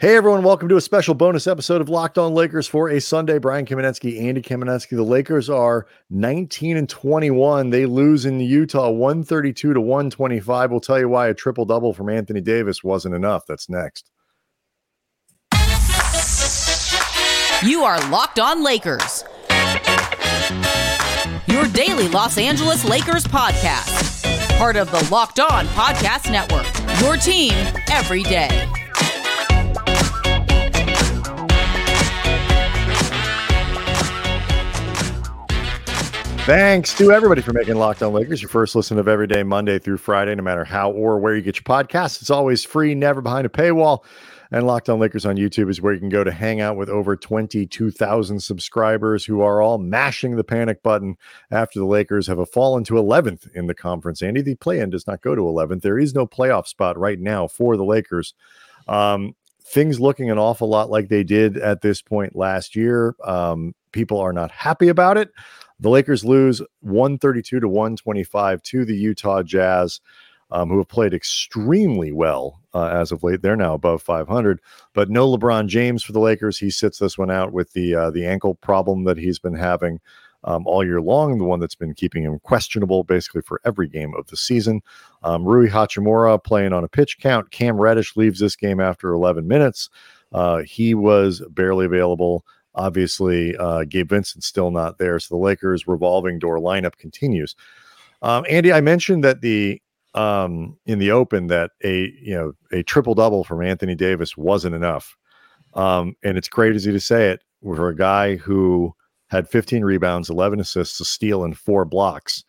Hey everyone, welcome to a special bonus episode of Locked On Lakers for a Sunday. Brian Kamenetzky, Andy Kamenetzky. The Lakers are 19 and 21. They lose in Utah 132 to 125. We'll tell you why a triple double from Anthony Davis wasn't enough. That's next. You are Locked On Lakers. Your daily Los Angeles Lakers podcast. Part of the Locked On Podcast Network. Your team every day. Thanks to everybody for making Locked On Lakers your first listen of every day, Monday through Friday, no matter how or where you get your podcasts. It's always free, never behind a paywall. And Locked On Lakers on YouTube is where you can go to hang out with over 22,000 subscribers who are all mashing the panic button after the Lakers have a fallen to 11th in the conference. Andy, the play in does not go to 11th. There is no playoff spot right now for the Lakers. Um, things looking an awful lot like they did at this point last year. Um, people are not happy about it. The Lakers lose 132 to 125 to the Utah Jazz, um, who have played extremely well uh, as of late. They're now above 500, but no LeBron James for the Lakers. He sits this one out with the uh, the ankle problem that he's been having. Um, all year long, the one that's been keeping him questionable basically for every game of the season. Um, Rui Hachimura playing on a pitch count. Cam Reddish leaves this game after 11 minutes. Uh, he was barely available. Obviously, uh, Gabe Vincent's still not there, so the Lakers' revolving door lineup continues. Um, Andy, I mentioned that the um, in the open that a you know a triple double from Anthony Davis wasn't enough, um, and it's crazy to say it for a guy who had 15 rebounds, 11 assists, a steal, and four blocks.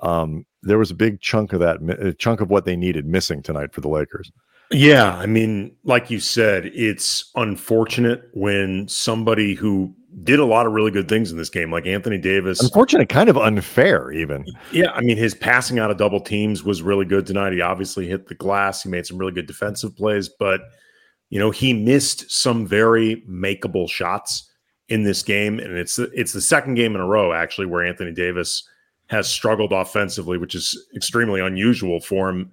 Um, there was a big chunk of that, a chunk of what they needed missing tonight for the Lakers. Yeah, I mean, like you said, it's unfortunate when somebody who did a lot of really good things in this game, like Anthony Davis. Unfortunate, kind of unfair, even. Yeah, I mean, his passing out of double teams was really good tonight. He obviously hit the glass. He made some really good defensive plays, but you know, he missed some very makeable shots in this game, and it's it's the second game in a row actually where Anthony Davis has struggled offensively, which is extremely unusual for him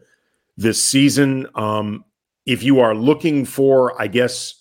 this season. Um, if you are looking for, I guess,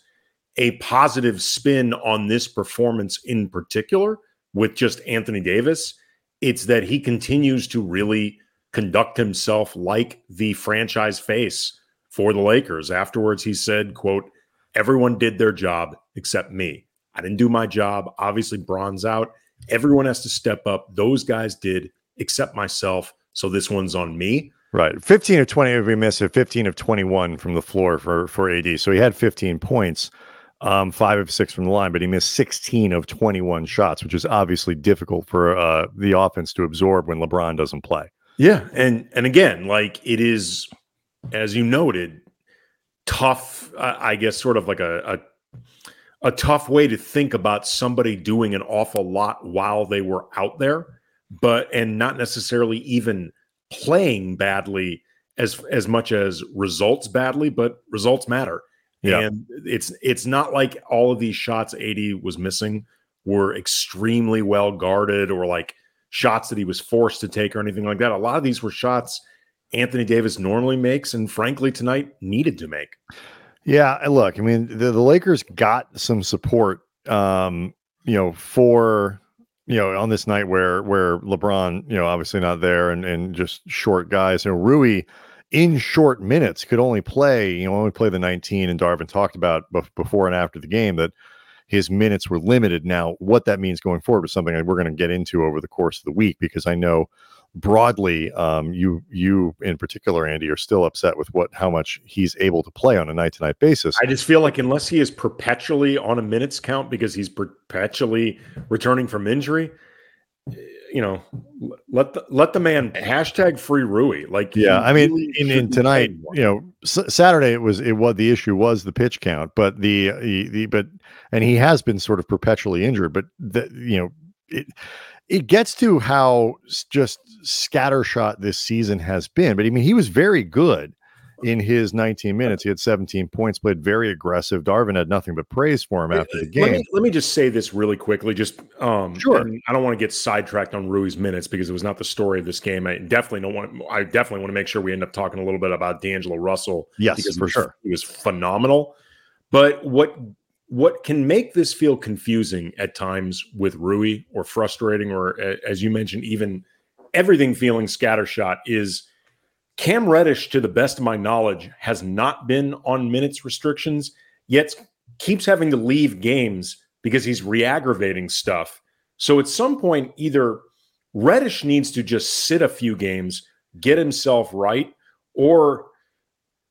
a positive spin on this performance in particular with just Anthony Davis, it's that he continues to really conduct himself like the franchise face for the Lakers. Afterwards, he said, quote, everyone did their job except me. I didn't do my job. Obviously, Bron's out. Everyone has to step up. Those guys did except myself. So this one's on me. Right. 15 of 20 we missed it. 15 of 21 from the floor for for AD. So he had 15 points, um, five of six from the line, but he missed 16 of 21 shots, which is obviously difficult for uh, the offense to absorb when LeBron doesn't play. Yeah. And and again, like it is, as you noted, tough, I guess, sort of like a, a a tough way to think about somebody doing an awful lot while they were out there, but and not necessarily even playing badly as as much as results badly, but results matter. Yeah. And it's it's not like all of these shots AD was missing were extremely well guarded or like shots that he was forced to take or anything like that. A lot of these were shots Anthony Davis normally makes and frankly tonight needed to make. Yeah, look, I mean the, the Lakers got some support um, you know, for you know, on this night where where LeBron, you know, obviously not there and and just short guys, you know, Rui in short minutes could only play, you know, only play the 19 and Darvin talked about before and after the game that his minutes were limited. Now, what that means going forward is something that we're going to get into over the course of the week because I know broadly, um, you you in particular, Andy, are still upset with what how much he's able to play on a night to night basis. I just feel like unless he is perpetually on a minutes count because he's perpetually returning from injury, you know, let the let the man hashtag free Rui. Like, yeah, I mean, really in, in tonight, you know, S- Saturday it was it was the issue was the pitch count, but the, the the but and he has been sort of perpetually injured, but the you know it it gets to how just scattershot this season has been. But I mean, he was very good in his 19 minutes. He had 17 points, played very aggressive. Darvin had nothing but praise for him after the game. Let me, let me just say this really quickly. Just um, sure. I don't want to get sidetracked on Rui's minutes because it was not the story of this game. I definitely don't want. To, I definitely want to make sure we end up talking a little bit about D'Angelo Russell. Yes, for sure. He was phenomenal. But what what can make this feel confusing at times with Rui or frustrating, or as you mentioned, even everything feeling scattershot is Cam Reddish, to the best of my knowledge, has not been on minutes restrictions, yet keeps having to leave games because he's re-aggravating stuff. So at some point, either Reddish needs to just sit a few games, get himself right, or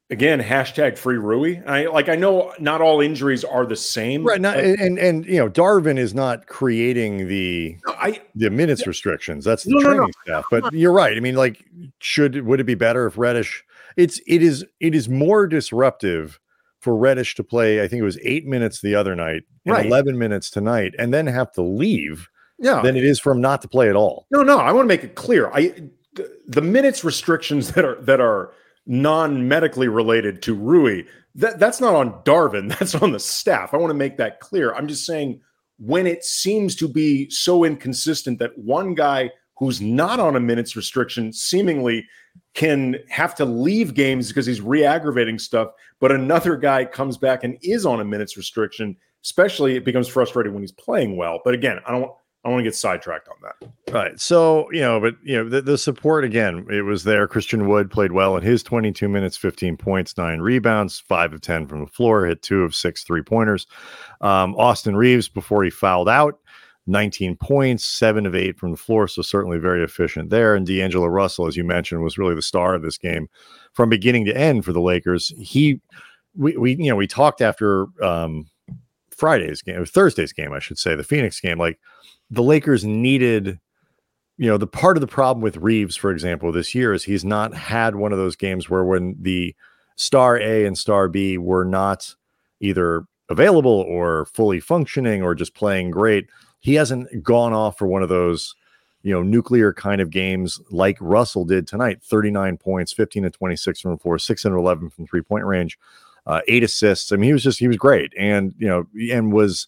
again hashtag free Rui. I like I know not all injuries are the same, right? Not, uh, and, and and you know Darvin is not creating the I, the minutes yeah. restrictions. That's the no, training no, no. staff. But you're right. I mean, like, should would it be better if Reddish? It's it is it is more disruptive for Reddish to play. I think it was eight minutes the other night, right. eleven minutes tonight, and then have to leave yeah. than it is for him not to play at all. No, no, I want to make it clear. I the minutes restrictions that are that are non-medically related to Rui, that that's not on Darvin, that's on the staff. I want to make that clear. I'm just saying when it seems to be so inconsistent that one guy who's not on a minutes restriction seemingly can have to leave games because he's re-aggravating stuff, but another guy comes back and is on a minutes restriction, especially it becomes frustrating when he's playing well. But again, I don't I want to get sidetracked on that. Right. So, you know, but, you know, the, the, support again, it was there. Christian Wood played well in his 22 minutes, 15 points, nine rebounds, five of 10 from the floor, hit two of six three pointers. Um, Austin Reaves, before he fouled out, 19 points, seven of eight from the floor. So, certainly very efficient there. And D'Angelo Russell, as you mentioned, was really the star of this game from beginning to end for the Lakers. He, we, we you know, we talked after um, Friday's game, Thursday's game, I should say, the Phoenix game, like, the Lakers needed, you know, the part of the problem with Reaves, for example, this year is he's not had one of those games where when the star A and star B were not either available or fully functioning or just playing great, he hasn't gone off for one of those, you know, nuclear kind of games like Russell did tonight. 39 points, 15 to 26 from four, 6 and 11 from three point range, uh, eight assists. I mean, he was just, he was great. And, you know, and was,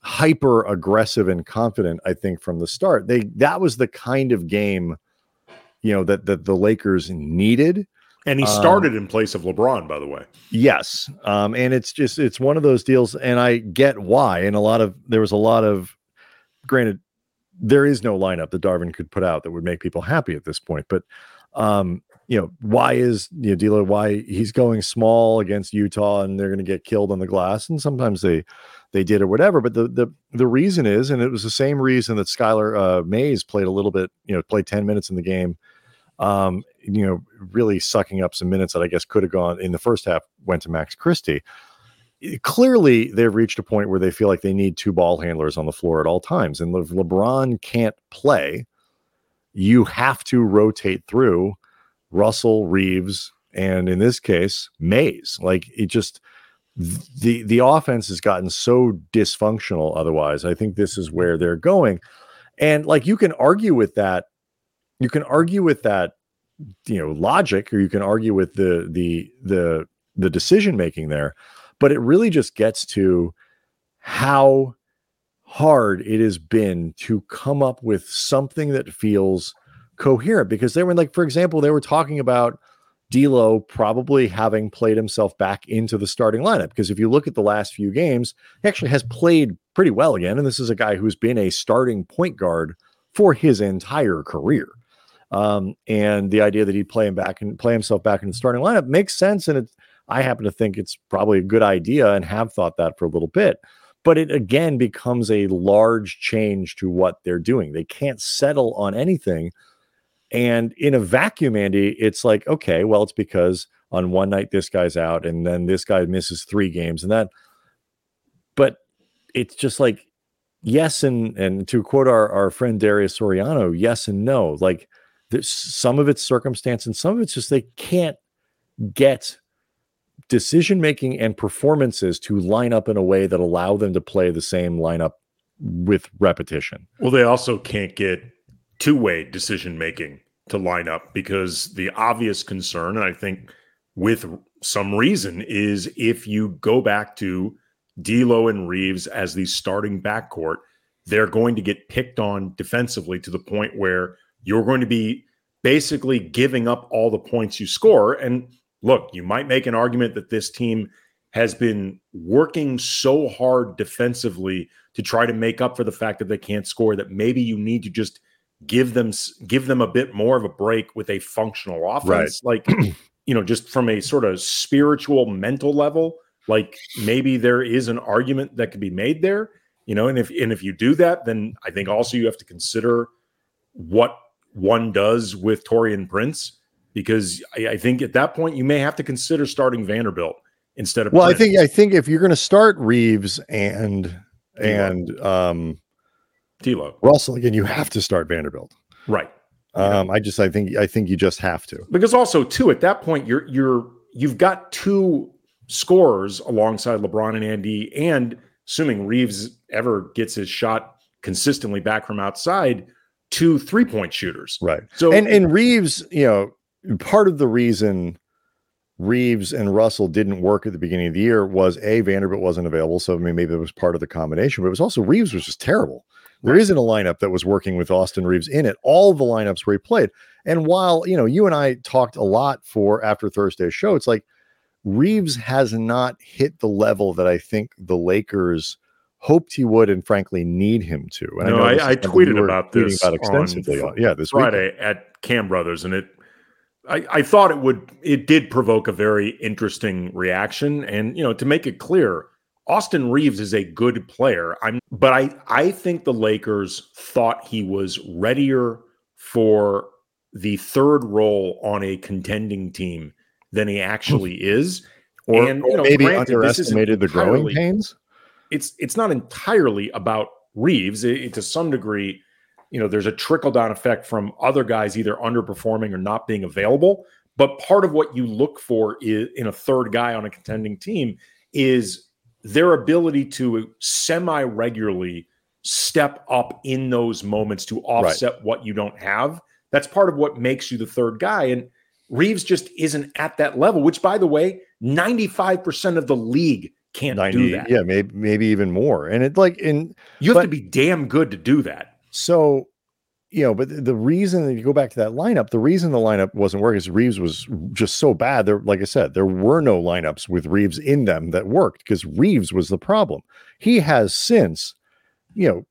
hyper aggressive and confident i think from the start. They that was the kind of game you know that that the lakers needed. And he started um, in place of lebron by the way. Yes. Um and it's just it's one of those deals and i get why. And a lot of there was a lot of granted there is no lineup that darvin could put out that would make people happy at this point. But um you know why is you know dealer why he's going small against utah and they're going to get killed on the glass and sometimes they they did or whatever. But the the the reason is, and it was the same reason that Skylar uh, Mays played a little bit, you know, played ten minutes in the game. Um, you know, really sucking up some minutes that I guess could have gone in the first half went to Max Christie. Clearly, they've reached a point where they feel like they need two ball handlers on the floor at all times. And if LeBron can't play, you have to rotate through Russell, Reaves, and in this case, Mays. Like it just the the offense has gotten so dysfunctional otherwise i think this is where they're going and like you can argue with that you can argue with that you know logic or you can argue with the the the the decision making there but it really just gets to how hard it has been to come up with something that feels coherent because they were like for example they were talking about D'Lo probably having played himself back into the starting lineup because if you look at the last few games, he actually has played pretty well again, and this is a guy who's been a starting point guard for his entire career. Um, and the idea that he'd play him back and play himself back in the starting lineup makes sense, and it, I happen to think it's probably a good idea and have thought that for a little bit. But it again becomes a large change to what they're doing. They can't settle on anything and in a vacuum, Andy, it's like, okay, well, it's because on one night this guy's out and then this guy misses three games and that. But it's just like, yes, and and to quote our, our friend Darius Soriano, yes and no. Like there's some of it's circumstance and some of it's just they can't get decision making and performances to line up in a way that allow them to play the same lineup with repetition. Well, they also can't get two way decision making to line up because the obvious concern, and I think with some reason, is if you go back to D'Lo and Reaves as the starting backcourt, they're going to get picked on defensively to the point where you're going to be basically giving up all the points you score. And look, you might make an argument that this team has been working so hard defensively to try to make up for the fact that they can't score that maybe you need to just give them give them a bit more of a break with a functional offense right. like you know just from a sort of spiritual mental level like maybe there is an argument that could be made there you know and if and if you do that then i think also you have to consider what one does with Taurean Prince because I, I, think at that point you may have to consider starting Vanderbilt instead of. Well, Prince. I think I think if you're going to start Reaves and and um, D'Lo Russell again, you have to start Vanderbilt. Right. Um, I just I think I think you just have to because also too at that point you're you're you've got two scorers alongside LeBron and Andy, and assuming Reaves ever gets his shot consistently back from outside, two three point shooters. Right. So and and Reaves, you know, part of the reason Reaves and Russell didn't work at the beginning of the year was a Vanderbilt wasn't available, so I mean maybe it was part of the combination, but it was also Reaves was just terrible. There isn't a lineup that was working with Austin Reaves in it. All the lineups where he played, and while you know you and I talked a lot for after Thursday's show, it's like Reaves has not hit the level that I think the Lakers hoped he would and frankly need him to. And no, I, I, I tweeted about this about extensively. On, yeah, this Friday weekend. at Cam Brothers, and it. I, I thought it would. It did provoke a very interesting reaction, and you know, to make it clear, Austin Reaves is a good player. I'm, but I I think the Lakers thought he was readier for the third role on a contending team than he actually is. Or, and, you know, maybe granted, underestimated the growing pains it's it's not entirely about Reaves. It, it, to some degree, you know, there's a trickle down effect from other guys either underperforming or not being available. But part of what you look for is in a third guy on a contending team is their ability to semi regularly step up in those moments to offset right. what you don't have. That's part of what makes you the third guy. And Reaves just isn't at that level, which, by the way, 95% of the league can't 90, do that. Yeah, maybe maybe even more. And it like in you have but, to be damn good to do that. So, you know, but the reason that you go back to that lineup, the reason the lineup wasn't working is Reaves was just so bad. There, like I said, there were no lineups with Reaves in them that worked because Reaves was the problem. He has since, you know,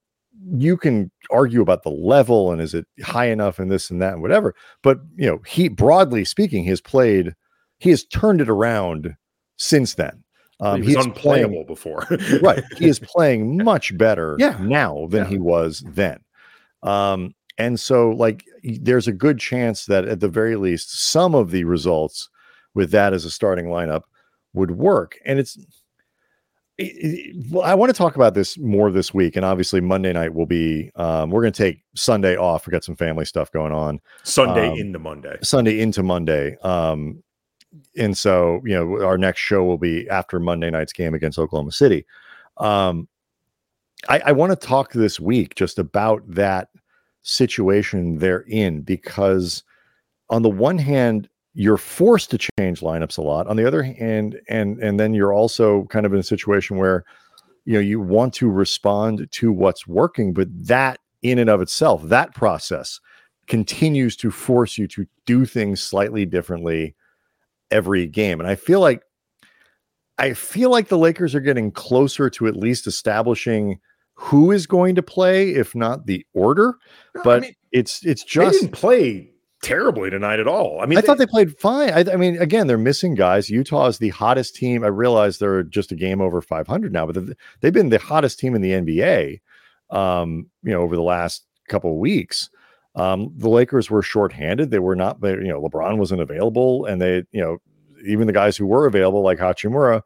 you can argue about the level and is it high enough and this and that and whatever. But you know, he broadly speaking, he has played, he has turned it around since then. Um, he was unplayable playing, before. right. He is playing much better yeah. now than yeah. he was then. Um, and so, like, there's a good chance that at the very least, some of the results with that as a starting lineup would work. And it's, it, it, well, I want to talk about this more this week. And obviously, Monday night will be, um, we're going to take Sunday off. We got some family stuff going on. Sunday um, into Monday. Sunday into Monday. Um, and so you know our next show will be after Monday night's game against Oklahoma City. Um, I, I want to talk this week just about that situation they're in because on the one hand you're forced to change lineups a lot on the other hand and and then you're also kind of in a situation where you know you want to respond to what's working but that in and of itself that process continues to force you to do things slightly differently every game. And I feel like I feel like the Lakers are getting closer to at least establishing who is going to play, if not the order. No, but I mean, it's it's just they didn't play terribly tonight at all. I mean, I they, thought they played fine. I, I, mean, again, they're missing guys. Utah is the hottest team. I realize they're just a game over 500 now, but they've been the hottest team in the NBA. Um, you know, over the last couple of weeks. Um, the Lakers were shorthanded. They were not, you know, LeBron wasn't available, and they, you know, even the guys who were available, like Hachimura,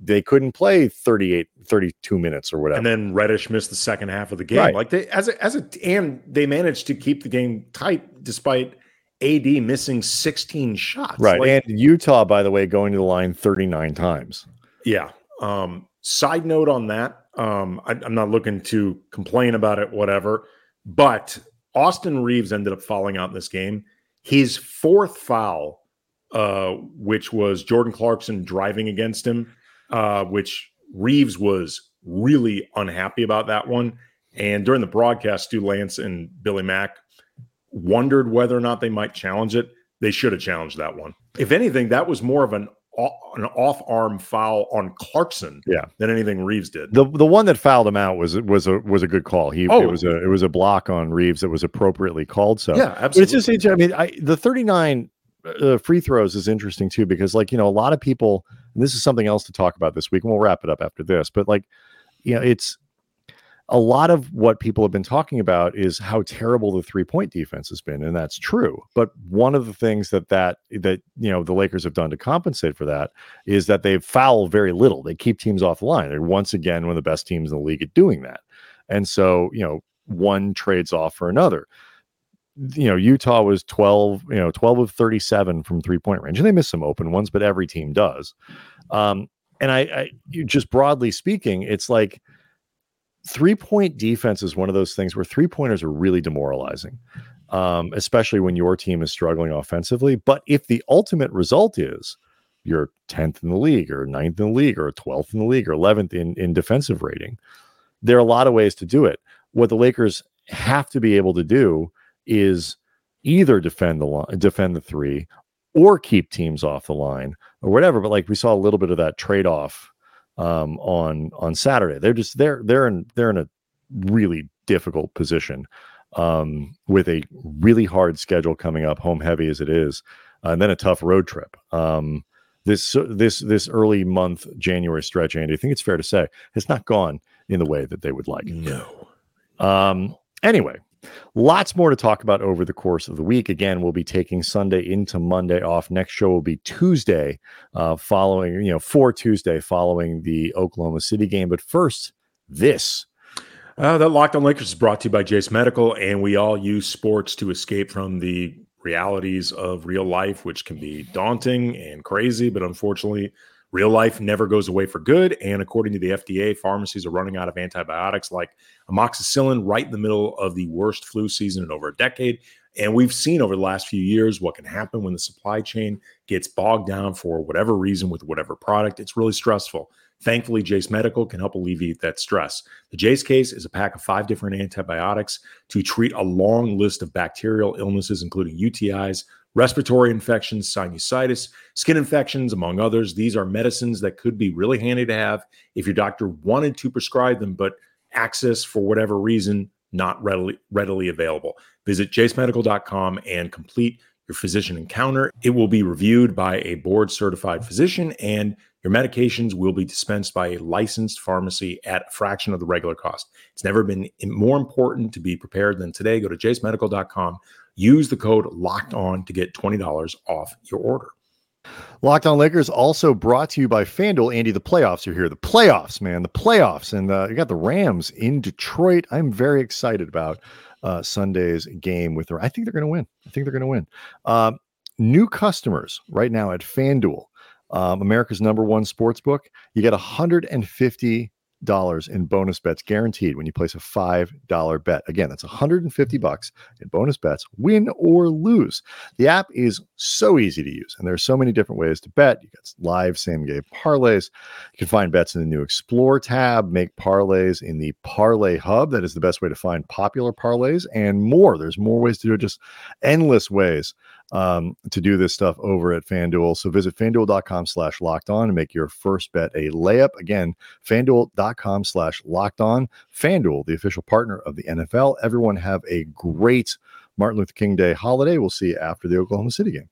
they couldn't play 38, 32 minutes or whatever. And then Reddish missed the second half of the game. Right. Like they, as a, as a, and they managed to keep the game tight despite AD missing 16 shots. Right. Like, and Utah, by the way, going to the line 39 times. Yeah. Um, side note on that. Um, I, I'm not looking to complain about it, whatever, but Austin Reaves ended up falling out in this game. His fourth foul, uh, which was Jordan Clarkson driving against him, uh, which Reaves was really unhappy about that one. And during the broadcast, Stu Lantz and Billy Mack wondered whether or not they might challenge it. They should have challenged that one. If anything, that was more of an an off arm foul on Clarkson Yeah. than anything Reaves did. The the one that fouled him out was was a was a good call. He Oh. it was a it was a block on Reaves that was appropriately called. So yeah, But it's just, I mean, I, the 39 uh, free throws is interesting too, because like, you know, a lot of people, and this is something else to talk about this week, and we'll wrap it up after this, but like, you know, it's a lot of what people have been talking about is how terrible the three point defense has been. And that's true. But one of the things that, that, that, you know, the Lakers have done to compensate for that is that they foul very little. They keep teams off the line. They're once again one of the best teams in the league at doing that. And so, you know, one trades off for another you know, Utah was 12, you know, 12 of 37 from three point range. And they missed some open ones, but every team does. Um, and I, I just broadly speaking, it's like three point defense is one of those things where three pointers are really demoralizing, um, especially when your team is struggling offensively. But if the ultimate result is you're 10th in the league or 9th in the league or 12th in the league or 11th in, in defensive rating, there are a lot of ways to do it. What the Lakers have to be able to do is either defend the line, defend the three, or keep teams off the line or whatever. But like we saw a little bit of that trade off um, on on Saturday. They're just they're they're in they're in a really difficult position um, with a really hard schedule coming up, home heavy as it is, uh, and then a tough road trip. Um, this this this early month January stretch, Andy, I think it's fair to say, has not gone in the way that they would like. no. Um, anyway, lots more to talk about over the course of the week. Again, we'll be taking Sunday into Monday off. Next show will be Tuesday, uh, following, you know, for Tuesday following the Oklahoma City game. But first, this. Uh, that Locked on Lakers is brought to you by Jase Medical, and we all use sports to escape from the realities of real life, which can be daunting and crazy. But unfortunately, real life never goes away for good. And according to the FDA, pharmacies are running out of antibiotics like amoxicillin right in the middle of the worst flu season in over a decade. And we've seen over the last few years what can happen when the supply chain gets bogged down for whatever reason with whatever product. It's really stressful. Thankfully, Jase Medical can help alleviate that stress. The Jase Case is a pack of five different antibiotics to treat a long list of bacterial illnesses, including UTIs, respiratory infections, sinusitis, skin infections, among others. These are medicines that could be really handy to have if your doctor wanted to prescribe them, but access for whatever reason not readily readily available. Visit jasemedical.com and complete your physician encounter. It will be reviewed by a board certified physician and your medications will be dispensed by a licensed pharmacy at a fraction of the regular cost. It's never been more important to be prepared than today. Go to jasemedical.com, use the code locked on to get $20 off your order. Locked on Lakers also brought to you by FanDuel. Andy, the playoffs are here. The playoffs, man, the playoffs. And uh, you got the Rams in Detroit. I'm very excited about uh, Sunday's game with her. I think they're going to win. I think they're going to win. Um, new customers right now at FanDuel, um, America's number one sports book, you get 150 dollars in bonus bets guaranteed when you place a five dollar bet. Again, that's 150 mm. bucks in bonus bets, win or lose. The app is so easy to use, and there are so many different ways to bet. You got live same game parlays. You can find bets in the new Explore tab, make parlays in the Parlay Hub. That is the best way to find popular parlays and more. There's more ways to do it, just endless ways um, to do this stuff over at FanDuel. So visit fanduel.com slash locked on and make your first bet a layup. Again, fanduel.com slash locked on. FanDuel, the official partner of the NFL. Everyone have a great Martin Luther King Day holiday. We'll see you after the Oklahoma City game.